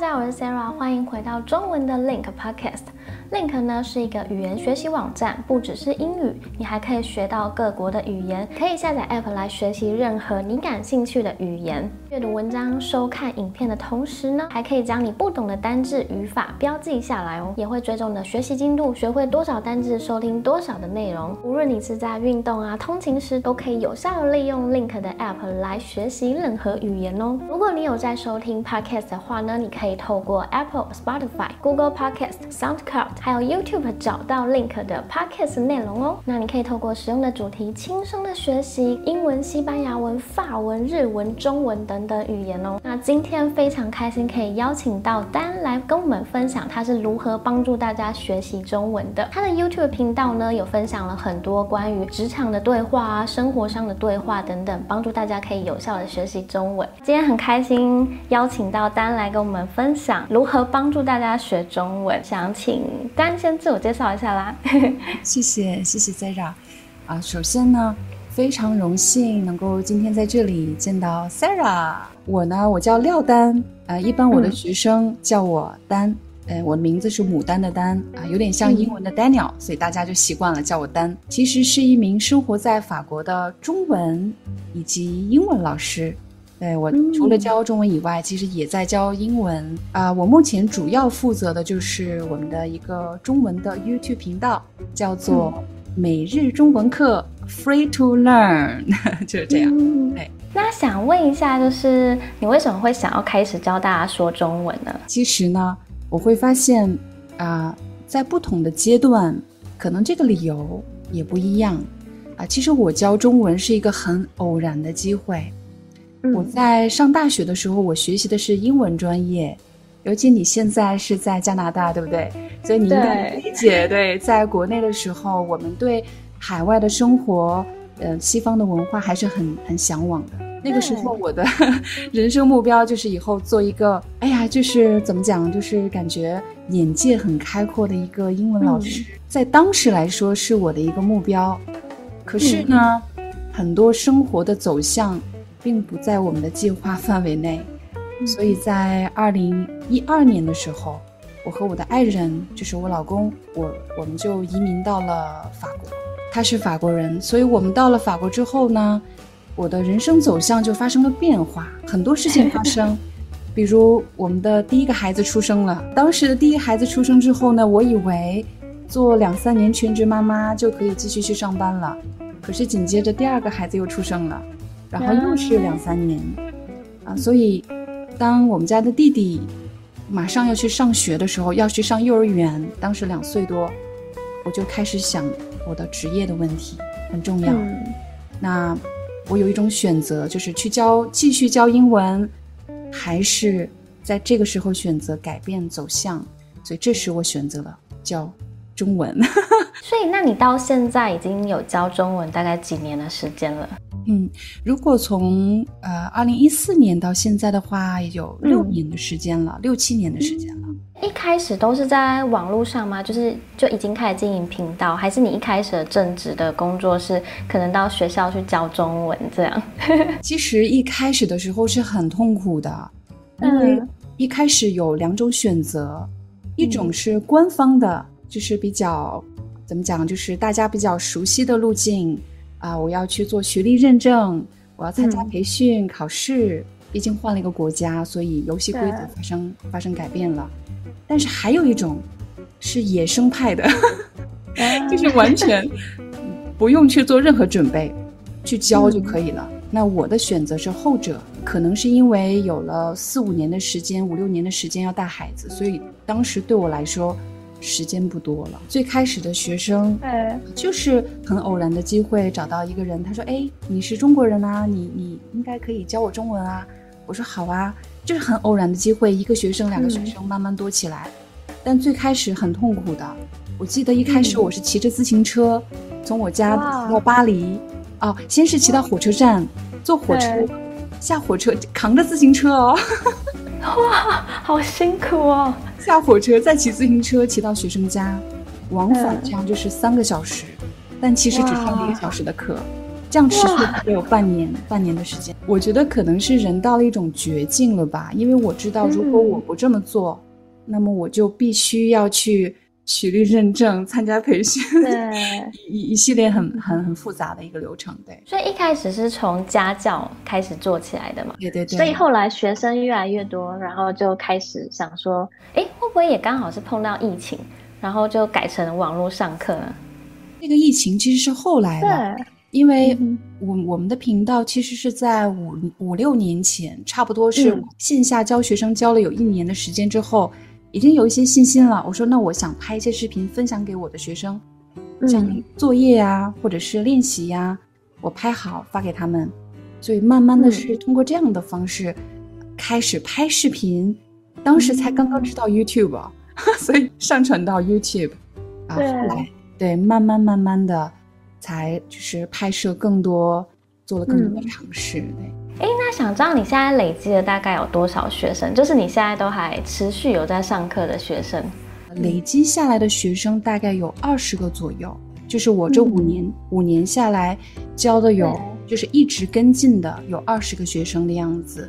大家好，我是 Sarah，欢迎回到中文的 Link Podcast。Link 呢是一个语言学习网站，不只是英语，你还可以学到各国的语言。可以下载 App 来学习任何你感兴趣的语言。阅读文章、收看影片的同时呢，还可以将你不懂的单字、语法标记下来哦，也会追踪你的学习进度，学会多少单字，收听多少的内容。无论你是在运动啊、通勤时，都可以有效利用 Link 的 App 来学习任何语言哦。如果你有在收听 Podcast 的话呢，你可以透过 Apple、Spotify、Google Podcast、SoundCloud。还有 YouTube 找到 Link 的 Podcast 内容哦。那你可以透过使用的主题，轻松的学习英文、西班牙文、法文、日文、中文等等语言哦。那今天非常开心，可以邀请到丹来跟我们分享他是如何帮助大家学习中文的。他的 YouTube 频道呢，有分享了很多关于职场的对话啊、生活上的对话等等，帮助大家可以有效的学习中文。今天很开心邀请到丹来跟我们分享如何帮助大家学中文。想请。丹先自我介绍一下啦，谢谢谢谢 Sarah 啊，首先呢，非常荣幸能够今天在这里见到 Sarah。我呢，我叫廖丹，呃，一般我的学生叫我丹，呃，我的名字是牡丹的丹啊，有点像英文的 Daniel，所以大家就习惯了叫我丹。其实是一名生活在法国的中文以及英文老师。对我除了教中文以外，其实也在教英文啊。我目前主要负责的就是我们的一个中文的 YouTube 频道，叫做每日中文课 Free to Learn，就是这样。对，那想问一下，就是你为什么会想要开始教大家说中文呢？其实呢，我会发现啊，在不同的阶段，可能这个理由也不一样啊。其实我教中文是一个很偶然的机会。我在上大学的时候，我学习的是英文专业，尤其你现在是在加拿大，对不对？所以你应该理解，对，在国内的时候，我们对海外的生活，呃，西方的文化还是很很向往的。那个时候，我的 人生目标就是以后做一个，哎呀，就是怎么讲，就是感觉眼界很开阔的一个英文老师，在当时来说是我的一个目标。可是呢，很多生活的走向。并不在我们的计划范围内，所以在二零一二年的时候，我和我的爱人，就是我老公，我我们就移民到了法国。他是法国人，所以我们到了法国之后呢，我的人生走向就发生了变化，很多事情发生。比如我们的第一个孩子出生了，当时的第一个孩子出生之后呢，我以为做两三年全职妈妈就可以继续去上班了，可是紧接着第二个孩子又出生了。然后又是两三年，啊，所以当我们家的弟弟马上要去上学的时候，要去上幼儿园，当时两岁多，我就开始想我的职业的问题很重要。那我有一种选择，就是去教继续教英文，还是在这个时候选择改变走向？所以这时我选择了教中文。所以，那你到现在已经有教中文大概几年的时间了？嗯，如果从呃二零一四年到现在的话，也有六年的时间了，六七年的时间了。一开始都是在网络上吗？就是就已经开始经营频道，还是你一开始的正职的工作是可能到学校去教中文这样？其实一开始的时候是很痛苦的，因为一开始有两种选择，一种是官方的，就是比较怎么讲，就是大家比较熟悉的路径。啊，我要去做学历认证，我要参加培训考试。毕竟换了一个国家，所以游戏规则发生发生改变了。但是还有一种是野生派的，就是完全不用去做任何准备，去教就可以了。那我的选择是后者，可能是因为有了四五年的时间，五六年的时间要带孩子，所以当时对我来说。时间不多了。最开始的学生，就是很偶然的机会找到一个人，他说：“哎，你是中国人啊，你你应该可以教我中文啊。”我说：“好啊。”就是很偶然的机会，一个学生、两个学生慢慢多起来，但最开始很痛苦的。我记得一开始我是骑着自行车从我家到巴黎，哦，先是骑到火车站，坐火车，下火车扛着自行车哦，哇，好辛苦哦。下火车，再骑自行车骑到学生家，往返这样就是三个小时，但其实只上了一个小时的课，这样持续得有半年，半年的时间。我觉得可能是人到了一种绝境了吧，因为我知道，如果我不这么做，那么我就必须要去。学历认证、参加培训，对 一一系列很很很复杂的一个流程，对。所以一开始是从家教开始做起来的嘛？对对对。所以后来学生越来越多，然后就开始想说，哎，会不会也刚好是碰到疫情，然后就改成网络上课呢？那个疫情其实是后来的，因为我我们的频道其实是在五五六年前，差不多是线下教学生教了有一年的时间之后。已经有一些信心了。我说，那我想拍一些视频分享给我的学生，像作业呀，或者是练习呀，我拍好发给他们。所以慢慢的是通过这样的方式开始拍视频。当时才刚刚知道 YouTube，所以上传到 YouTube。啊，后来对，慢慢慢慢的才就是拍摄更多，做了更多的尝试。对。哎，那想知道你现在累积了大概有多少学生？就是你现在都还持续有在上课的学生，累积下来的学生大概有二十个左右。就是我这五年五年下来教的有，就是一直跟进的有二十个学生的样子。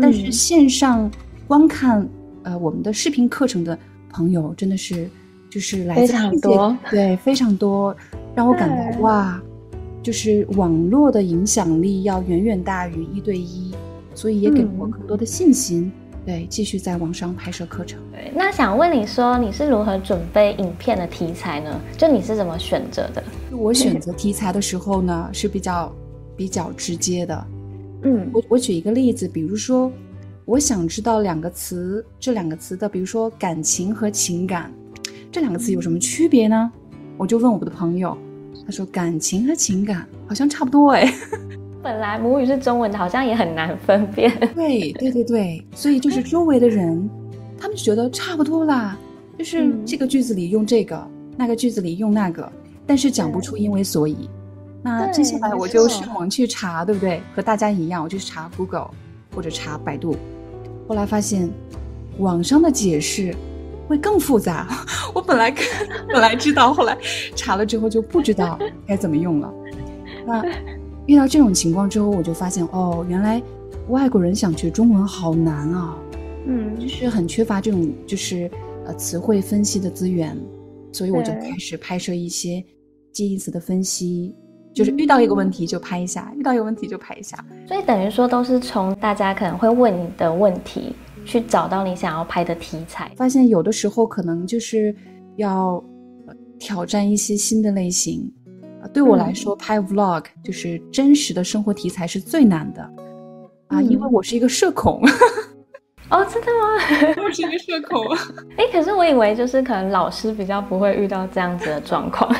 但是线上观看呃我们的视频课程的朋友真的是就是来自很多，对，非常多，让我感到哇。就是网络的影响力要远远大于一对一，所以也给了我更多的信心。对，继续在网上拍摄课程。对，那想问你说，你是如何准备影片的题材呢？就你是怎么选择的？我选择题材的时候呢，是比较比较直接的。嗯，我我举一个例子，比如说，我想知道两个词，这两个词的，比如说感情和情感，这两个词有什么区别呢？我就问我的朋友。他说：“感情和情感好像差不多哎，本来母语是中文的，好像也很难分辨。对对对对，所以就是周围的人，他们觉得差不多啦，就是这个句子里用这个，那个句子里用那个，但是讲不出因为所以。那接下来我就上网去查，对不对？和大家一样，我就查 Google 或者查百度，后来发现网上的解释。”会更复杂。我本来本来知道，后来查了之后就不知道该怎么用了。那遇到这种情况之后，我就发现哦，原来外国人想学中文好难啊。嗯，就是很缺乏这种就是呃词汇分析的资源，所以我就开始拍摄一些记忆词的分析，就是遇到一个问题就拍一下，遇到一个问题就拍一下。所以等于说都是从大家可能会问你的问题。去找到你想要拍的题材，发现有的时候可能就是要挑战一些新的类型。对我来说，拍 vlog 就是真实的生活题材是最难的啊，因为我是一个社恐。哦，真的吗？我是一个社恐。哎，可是我以为就是可能老师比较不会遇到这样子的状况。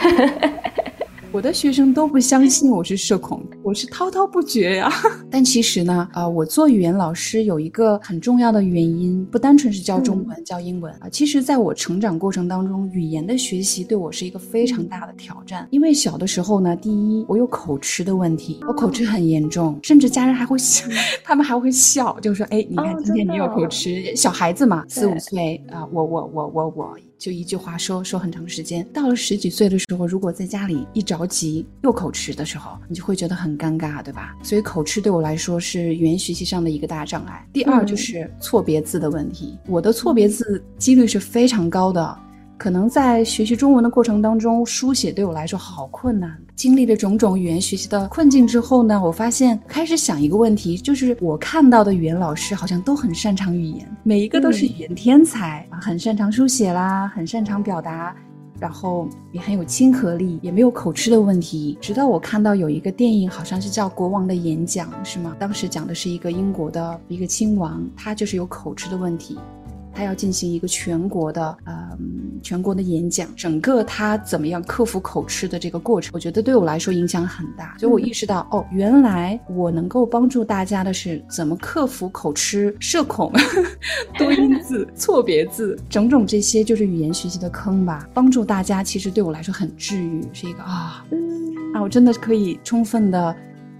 我的学生都不相信我是社恐，我是滔滔不绝呀。但其实呢，啊，我做语言老师有一个很重要的原因，不单纯是教中文、教英文啊。其实，在我成长过程当中，语言的学习对我是一个非常大的挑战。因为小的时候呢，第一，我有口吃的问题，我口吃很严重，甚至家人还会笑，他们还会笑，就说：“哎，你看今天你有口吃。”小孩子嘛，四五岁啊，我我我我我。就一句话说说很长时间，到了十几岁的时候，如果在家里一着急又口吃的时候，你就会觉得很尴尬，对吧？所以口吃对我来说是语言学习上的一个大障碍。第二就是错别字的问题，我的错别字几率是非常高的。可能在学习中文的过程当中，书写对我来说好困难。经历了种种语言学习的困境之后呢，我发现开始想一个问题，就是我看到的语言老师好像都很擅长语言，每一个都是语言天才啊，很擅长书写啦，很擅长表达，然后也很有亲和力，也没有口吃的问题。直到我看到有一个电影，好像是叫《国王的演讲》，是吗？当时讲的是一个英国的一个亲王，他就是有口吃的问题。他要进行一个全国的，呃，全国的演讲，整个他怎么样克服口吃的这个过程，我觉得对我来说影响很大。所以我意识到，哦，原来我能够帮助大家的是怎么克服口吃、社恐、多音字、错别字，种种这些就是语言学习的坑吧。帮助大家其实对我来说很治愈，是一个啊，啊，我真的可以充分的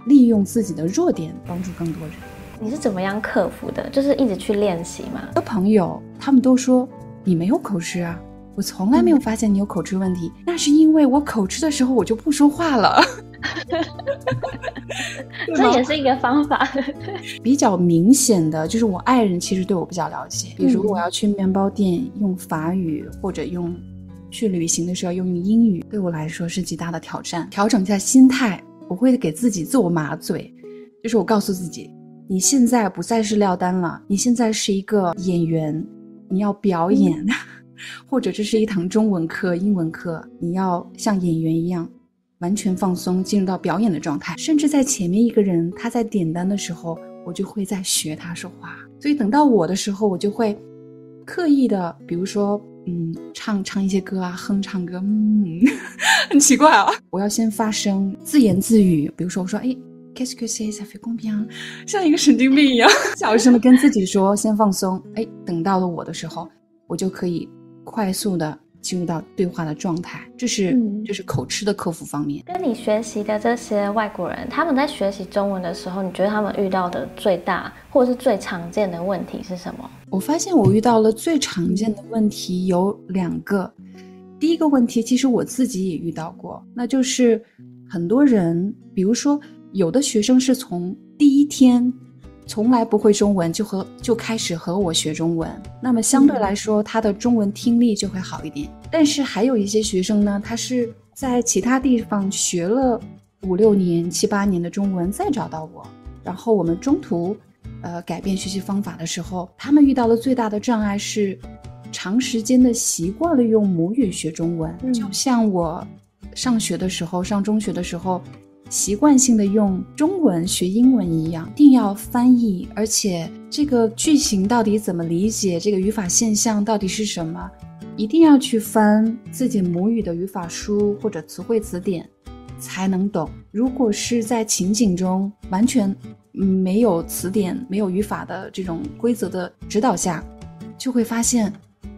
利用自己的弱点，帮助更多人。你是怎么样克服的？就是一直去练习吗？的朋友他们都说你没有口吃啊，我从来没有发现你有口吃问题。那是因为我口吃的时候我就不说话了。这也是一个方法。比较明显的就是我爱人其实对我比较了解，比如我要去面包店用法语，或者用去旅行的时候用英语，对我来说是极大的挑战。调整一下心态，我会给自己自我麻醉，就是我告诉自己，你现在不再是廖丹了，你现在是一个演员，你要表演。或者这是一堂中文课、英文课，你要像演员一样完全放松，进入到表演的状态。甚至在前面一个人他在点单的时候，我就会在学他说话。所以等到我的时候，我就会刻意的，比如说，嗯，唱唱一些歌啊，哼唱歌，嗯，很奇怪啊。我要先发声，自言自语。比如说，我说，哎，qu'est-ce que c'est ça fait combien？像一个神经病一样，小声的跟自己说，先放松。哎，等到了我的时候，我就可以。快速的进入到对话的状态，这是这是口吃的克服方面。跟你学习的这些外国人，他们在学习中文的时候，你觉得他们遇到的最大或者是最常见的问题是什么？我发现我遇到了最常见的问题有两个。第一个问题，其实我自己也遇到过，那就是很多人，比如说有的学生是从第一天。从来不会中文就和就开始和我学中文，那么相对来说他的中文听力就会好一点。但是还有一些学生呢，他是在其他地方学了五六年、七八年的中文，再找到我，然后我们中途，呃，改变学习方法的时候，他们遇到的最大的障碍是，长时间的习惯了用母语学中文，就像我上学的时候，上中学的时候。习惯性的用中文学英文一样，一定要翻译，而且这个句型到底怎么理解，这个语法现象到底是什么，一定要去翻自己母语的语法书或者词汇词典才能懂。如果是在情景中完全没有词典、没有语法的这种规则的指导下，就会发现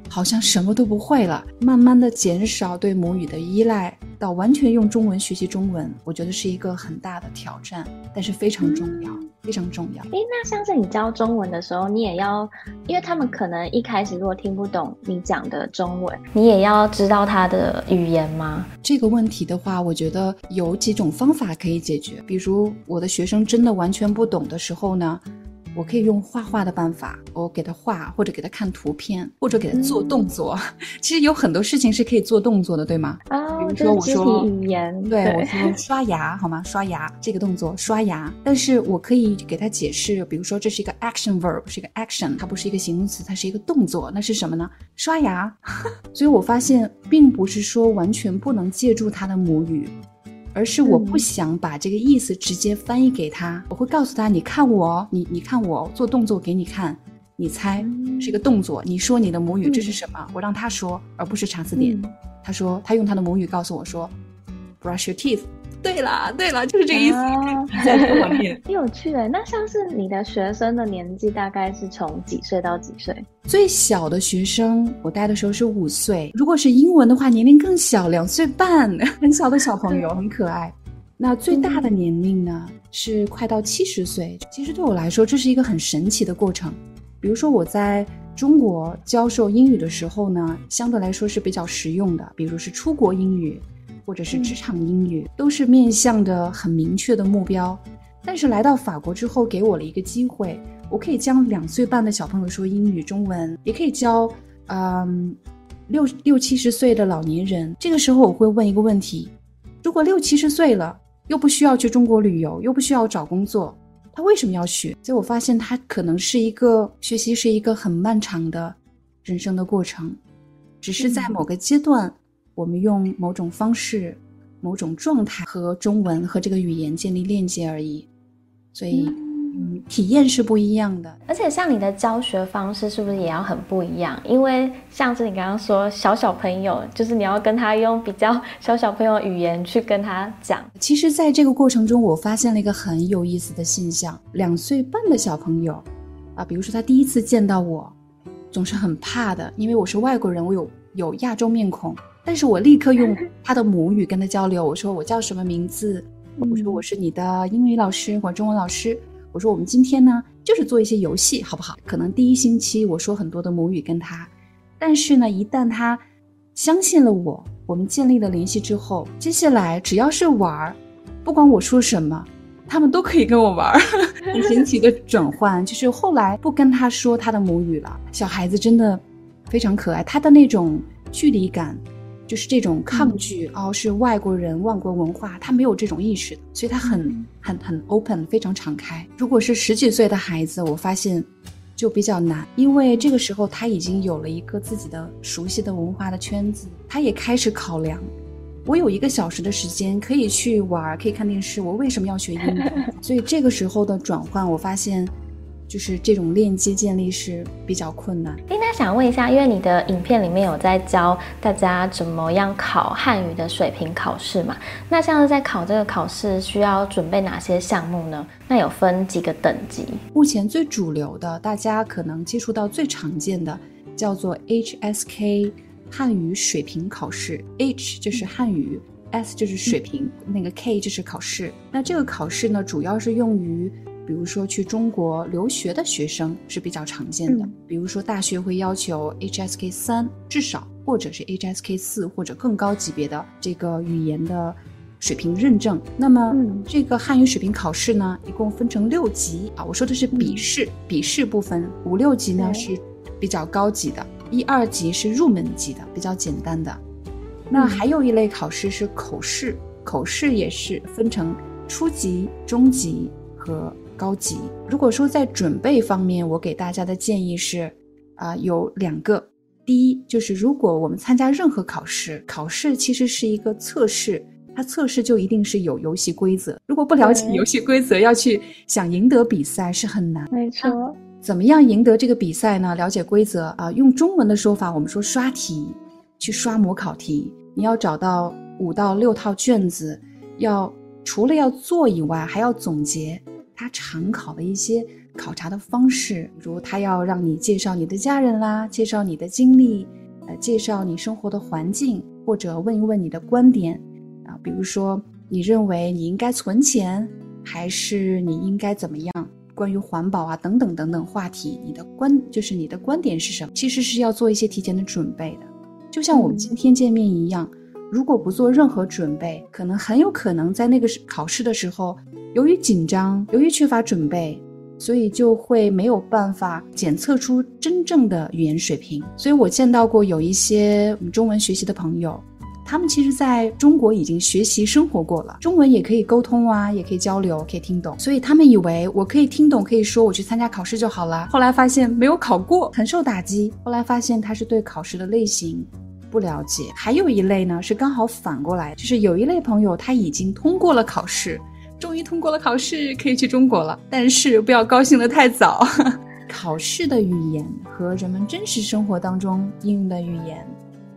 好像什么都不会了，慢慢的减少对母语的依赖。到完全用中文学习中文，我觉得是一个很大的挑战，但是非常重要，非常重要。诶，那像是你教中文的时候，你也要，因为他们可能一开始如果听不懂你讲的中文，你也要知道他的语言吗？这个问题的话，我觉得有几种方法可以解决。比如我的学生真的完全不懂的时候呢？我可以用画画的办法，我给他画，或者给他看图片，或者给他做动作。其实有很多事情是可以做动作的，对吗？啊，比如说我说语言，对我说 刷牙，好吗？刷牙这个动作，刷牙。但是我可以给他解释，比如说这是一个 action verb，是一个 action，它不是一个形容词，它是一个动作。那是什么呢？刷牙。所以我发现，并不是说完全不能借助他的母语。而是我不想把这个意思直接翻译给他，我会告诉他：你看我，你你看我做动作给你看，你猜是一个动作。你说你的母语这是什么？我让他说，而不是查词典。他说他用他的母语告诉我说：brush your teeth。对了，对了，就是这个意思。在中文面，很有趣哎。那像是你的学生的年纪大概是从几岁到几岁？最小的学生我带的时候是五岁，如果是英文的话，年龄更小，两岁半，很小的小朋友，很可爱。那最大的年龄呢，是快到七十岁。其实对我来说，这是一个很神奇的过程。比如说我在中国教授英语的时候呢，相对来说是比较实用的，比如是出国英语。或者是职场英语，都是面向的很明确的目标。但是来到法国之后，给我了一个机会，我可以教两岁半的小朋友说英语、中文，也可以教嗯六六七十岁的老年人。这个时候我会问一个问题：如果六七十岁了，又不需要去中国旅游，又不需要找工作，他为什么要学？所以我发现他可能是一个学习是一个很漫长的人生的过程，只是在某个阶段。我们用某种方式、某种状态和中文和这个语言建立链接而已，所以嗯，体验是不一样的。而且像你的教学方式是不是也要很不一样？因为像是你刚刚说小小朋友，就是你要跟他用比较小小朋友语言去跟他讲。其实，在这个过程中，我发现了一个很有意思的现象：两岁半的小朋友啊，比如说他第一次见到我，总是很怕的，因为我是外国人，我有有亚洲面孔。但是我立刻用他的母语跟他交流，我说我叫什么名字？我说我是你的英语老师或中文老师。我说我们今天呢就是做一些游戏，好不好？可能第一星期我说很多的母语跟他，但是呢，一旦他相信了我，我们建立了联系之后，接下来只要是玩儿，不管我说什么，他们都可以跟我玩儿，很神奇的转换。就是后来不跟他说他的母语了，小孩子真的非常可爱，他的那种距离感。就是这种抗拒哦，是外国人、外国文化，他没有这种意识的，所以他很很很 open，非常敞开。如果是十几岁的孩子，我发现就比较难，因为这个时候他已经有了一个自己的熟悉的文化的圈子，他也开始考量，我有一个小时的时间可以去玩，可以看电视，我为什么要学英语？所以这个时候的转换，我发现。就是这种链接建立是比较困难。哎，那想问一下，因为你的影片里面有在教大家怎么样考汉语的水平考试嘛？那像是在考这个考试需要准备哪些项目呢？那有分几个等级？目前最主流的，大家可能接触到最常见的叫做 HSK 汉语水平考试，H 就是汉语，S 就是水平，那个 K 就是考试。那这个考试呢，主要是用于。比如说去中国留学的学生是比较常见的，比如说大学会要求 HSK 三至少，或者是 HSK 四或者更高级别的这个语言的水平认证。那么这个汉语水平考试呢，一共分成六级啊，我说的是笔试，笔试部分五六级呢是比较高级的，一二级是入门级的，比较简单的。那还有一类考试是口试，口试也是分成初级、中级和。高级。如果说在准备方面，我给大家的建议是，啊，有两个。第一，就是如果我们参加任何考试，考试其实是一个测试，它测试就一定是有游戏规则。如果不了解游戏规则，要去想赢得比赛是很难。没错。怎么样赢得这个比赛呢？了解规则啊，用中文的说法，我们说刷题，去刷模考题。你要找到五到六套卷子，要除了要做以外，还要总结。他常考的一些考察的方式，比如他要让你介绍你的家人啦，介绍你的经历，呃，介绍你生活的环境，或者问一问你的观点啊，比如说你认为你应该存钱，还是你应该怎么样？关于环保啊等等等等话题，你的观就是你的观点是什么？其实是要做一些提前的准备的，就像我们今天见面一样。如果不做任何准备，可能很有可能在那个考试的时候，由于紧张，由于缺乏准备，所以就会没有办法检测出真正的语言水平。所以我见到过有一些我们中文学习的朋友，他们其实在中国已经学习生活过了，中文也可以沟通啊，也可以交流，可以听懂。所以他们以为我可以听懂，可以说，我去参加考试就好了。后来发现没有考过，很受打击。后来发现他是对考试的类型。不了解，还有一类呢，是刚好反过来，就是有一类朋友他已经通过了考试，终于通过了考试，可以去中国了。但是不要高兴的太早，考试的语言和人们真实生活当中应用的语言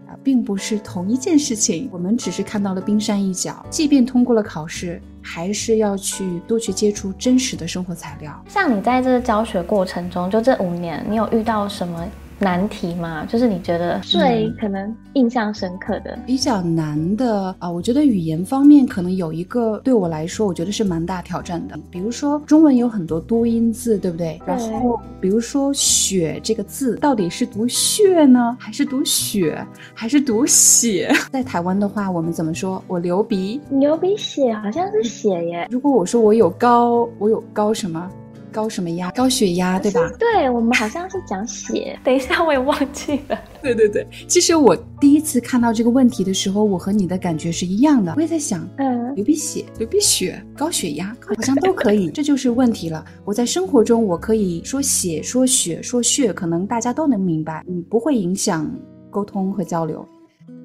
啊，并不是同一件事情。我们只是看到了冰山一角，即便通过了考试，还是要去多去接触真实的生活材料。像你在这个教学过程中，就这五年，你有遇到什么？难题吗？就是你觉得最可能印象深刻的、比较难的啊？我觉得语言方面可能有一个对我来说，我觉得是蛮大挑战的。比如说中文有很多多音字，对不对？然后比如说“雪”这个字，到底是读“血”呢，还是读“血”，还是读“血”？在台湾的话，我们怎么说？我流鼻，流鼻血好像是血耶。如果我说我有高，我有高什么？高什么压？高血压，对吧？对，我们好像是讲血。等一下，我也忘记了。对对对，其实我第一次看到这个问题的时候，我和你的感觉是一样的。我也在想，嗯，流鼻血、流鼻血、高血压，好像都可以。这就是问题了。我在生活中，我可以说血、说血、说血，可能大家都能明白，嗯，不会影响沟通和交流。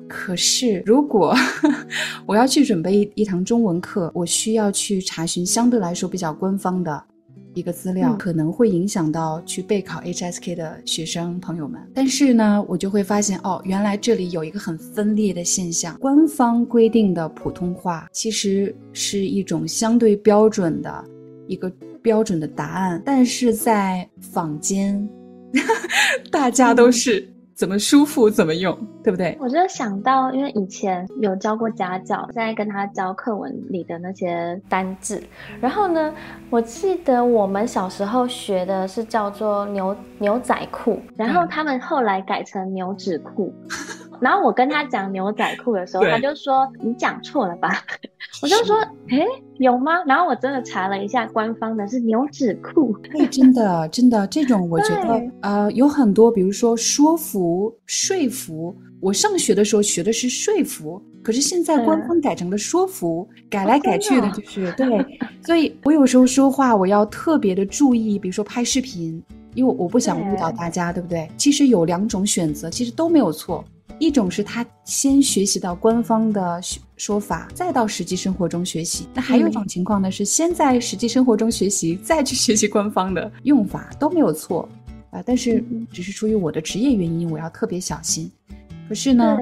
可是，如果 我要去准备一一堂中文课，我需要去查询相对来说比较官方的。一个资料可能会影响到去备考 HSK 的学生朋友们，但是呢，我就会发现哦，原来这里有一个很分裂的现象。官方规定的普通话其实是一种相对标准的一个标准的答案，但是在坊间，大家都是。怎么舒服怎么用，对不对？我就想到，因为以前有教过家教，在跟他教课文里的那些单字。然后呢，我记得我们小时候学的是叫做牛牛仔裤，然后他们后来改成牛仔裤。然后我跟他讲牛仔裤的时候，他就说你讲错了吧？我就说，诶，有吗？然后我真的查了一下，官方的是牛仔裤。哎，真的，真的，这种我觉得，呃，有很多，比如说说服、说服。我上学的时候学的是说服，可是现在官嗯方改成了说服，改来改去的就是、对。所以我有时候说话，我要特别的注意，比如说拍视频，因为我不想误导大家，对不对？其实有两种选择，其实都没有错。一种是他先学习到官方的说说法，再到实际生活中学习。那还有一种情况呢，是先在实际生活中学习，再去学习官方的用法，都没有错啊、但是嗯只是出于我的职业原因，我要特别小心。可是呢，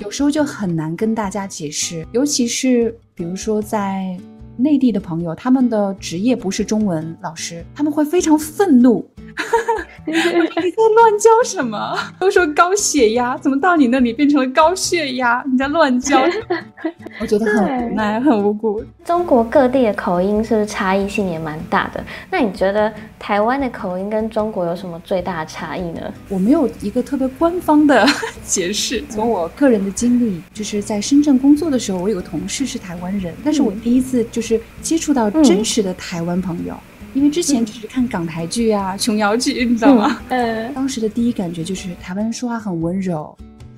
有时候就很难跟大家解释，尤其是比如说在内地的朋友，他们的职业不是中文老师，他们会非常愤怒。你在乱教什么？都说高血压，怎么到你那里变成了高血压？你在乱教什么？我觉得很无奈，很无辜。中国各地的口音是不是差异性也蛮大的？那你觉得台湾的口音跟中国有什么最大的差异呢？我没有一个特别官方的解释。从我个人的经历，就是在深圳工作的时候，我有个同事是台湾人，但是我第一次就是接触到真实的台湾朋友，因为之前只是看港台剧啊、琼瑶剧，你知道吗？呃，当时的第一感觉就是台湾人说话很温柔。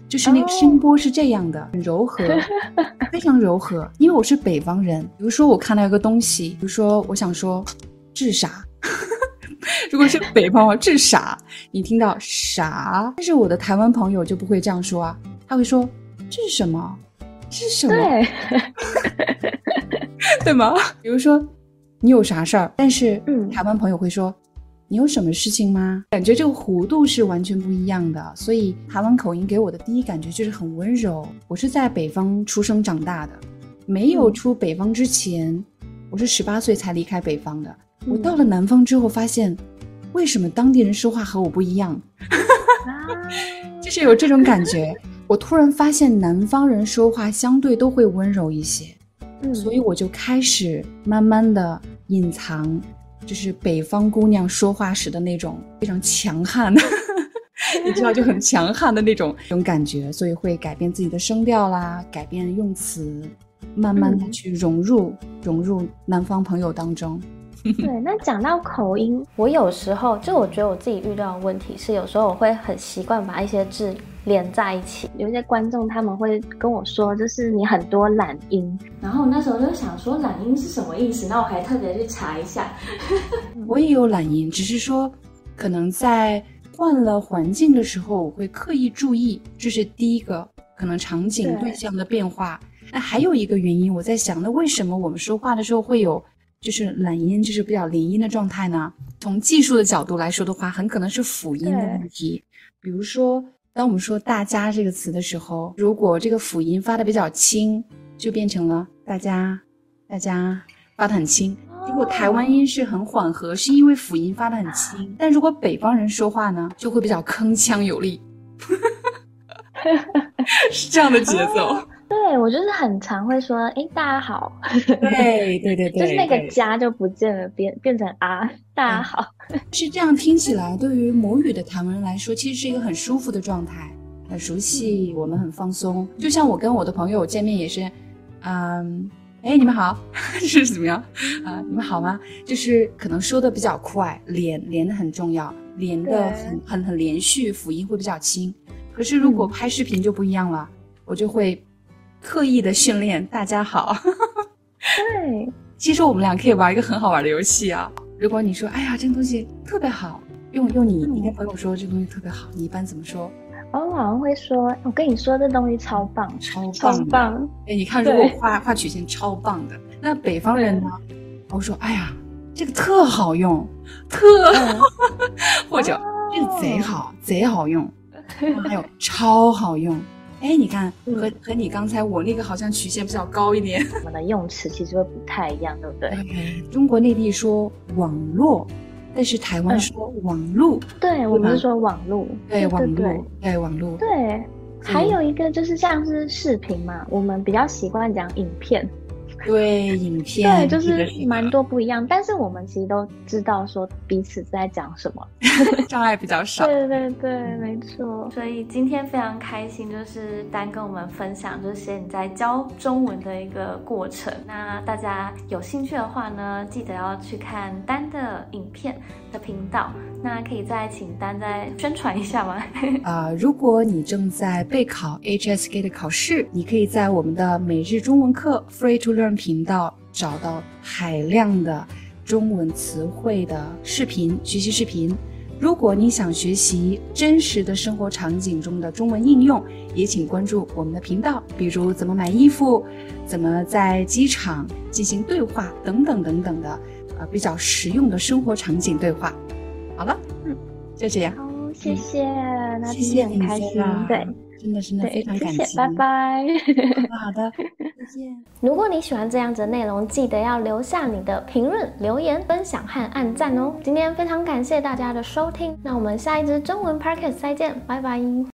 就是那个声波是这样的，很柔和，非常柔和。因为我是北方人，比如说我看到一个东西，比如说我想说“治啥”，如果是北方话“治啥”，你听到“啥”，但是我的台湾朋友就不会这样说啊，他会说“这是什么？这是什么？”对，对吗？比如说你有啥事儿，但是嗯台湾朋友会说。你有什么事情吗？感觉这个弧度是完全不一样的，所以台湾口音给我的第一感觉就是很温柔。我是在北方出生长大的，没有出北方之前，我是十八岁才离开北方的。我到了南方之后，发现为什么当地人说话和我不一样，啊，就是有这种感觉。我突然发现南方人说话相对都会温柔一些。嗯。所以我就开始慢慢的隐藏，就是北方姑娘说话时的那种非常强悍的，你知道就很强悍的那种那种感觉，所以会改变自己的声调啦，改变用词，慢慢的嗯。去融入、融入南方朋友当中。对，那讲到口音，我有时候就我觉得我自己遇到的问题是，有时候我会很习惯把一些字连在一起。有一些观众他们会跟我说，就是你很多懒音，然后那时候就想说懒音是什么意思，那我还特别去查一下。我也有懒音，只是说可能在换了环境的时候，我会刻意注意，这是第一个可能场景对对象的变化。那还有一个原因，我在想，那为什么我们说话的时候会有就是懒音，就是比较连音的状态呢？从技术的角度来说的话，很可能是辅音的问题。比如说，当我们说“大家”这个词的时候，如果这个辅音发的比较轻，就变成了“大家”，大家发的很轻。如果台湾音是很缓和，是因为辅音发的很轻。但如果北方人说话呢，就会比较铿锵有力，是这样的节奏。对我就是很常会说，哎，大家好，对对对对，就是那个家就不见了，变变成啊，大家好。是这样听起来，对于母语的台湾人来说，其实是一个很舒服的状态，很熟悉，我们很放松。就像我跟我的朋友见面也是，嗯，哎，你们好，是怎么样啊、你们好吗？就是可能说的比较快，连连的很重要，连的很很很连续，辅音会比较轻。可是如果嗯拍视频就不一样了，我就会刻意的训练大家好。对，其实我们俩可以玩一个很好玩的游戏啊。如果你说，哎呀，这个东西特别好，用用你，嗯你跟朋友说这个东西特别好，你一般怎么说？我好像会说，我跟你说这东西超棒，超超棒的！棒。哎，你看，如对果画画曲线超棒的，那北方人呢？我说，哎呀，这个特好用，特，嗯 或者这个贼好，贼好用，还有超好用。哎，你看，嗯和和你刚才我那个好像曲线比较高一点。我们的用词其实会不太一样，对不对？对，中国内地说网络，但是台湾嗯说网路。对，我们是说网络，对网对络，对网络，对。还有一个就是像是视频嘛，我们比较习惯讲影片，对影片，对，就是蛮多不一样。但是我们其实都知道说彼此在讲什么，障碍比较少。对对对，没错。所以今天非常开心，就是丹跟我们分享就是你在教中文的一个过程。那大家有兴趣的话呢，记得要去看丹的影片频道。那可以再请丹再宣传一下吗？啊，如果你正在备考 HSK 的考试，你可以在我们的每日中文课 Free to Learn 频道找到海量的中文词汇的视频学习视频。如果你想学习真实的生活场景中的中文应用，也请关注我们的频道，比如怎么买衣服，怎么在机场进行对话等等等等的，呃，比较实用的生活场景对话。好了，嗯，就这样。好，谢谢，那今天很开心，对，真的真的非常感谢，拜拜。好的，再见。如果你喜欢这样子的内容，记得要留下你的评论、留言、分享和按赞哦。今天非常感谢大家的收听，那我们下一支中文 podcast 再见，拜拜。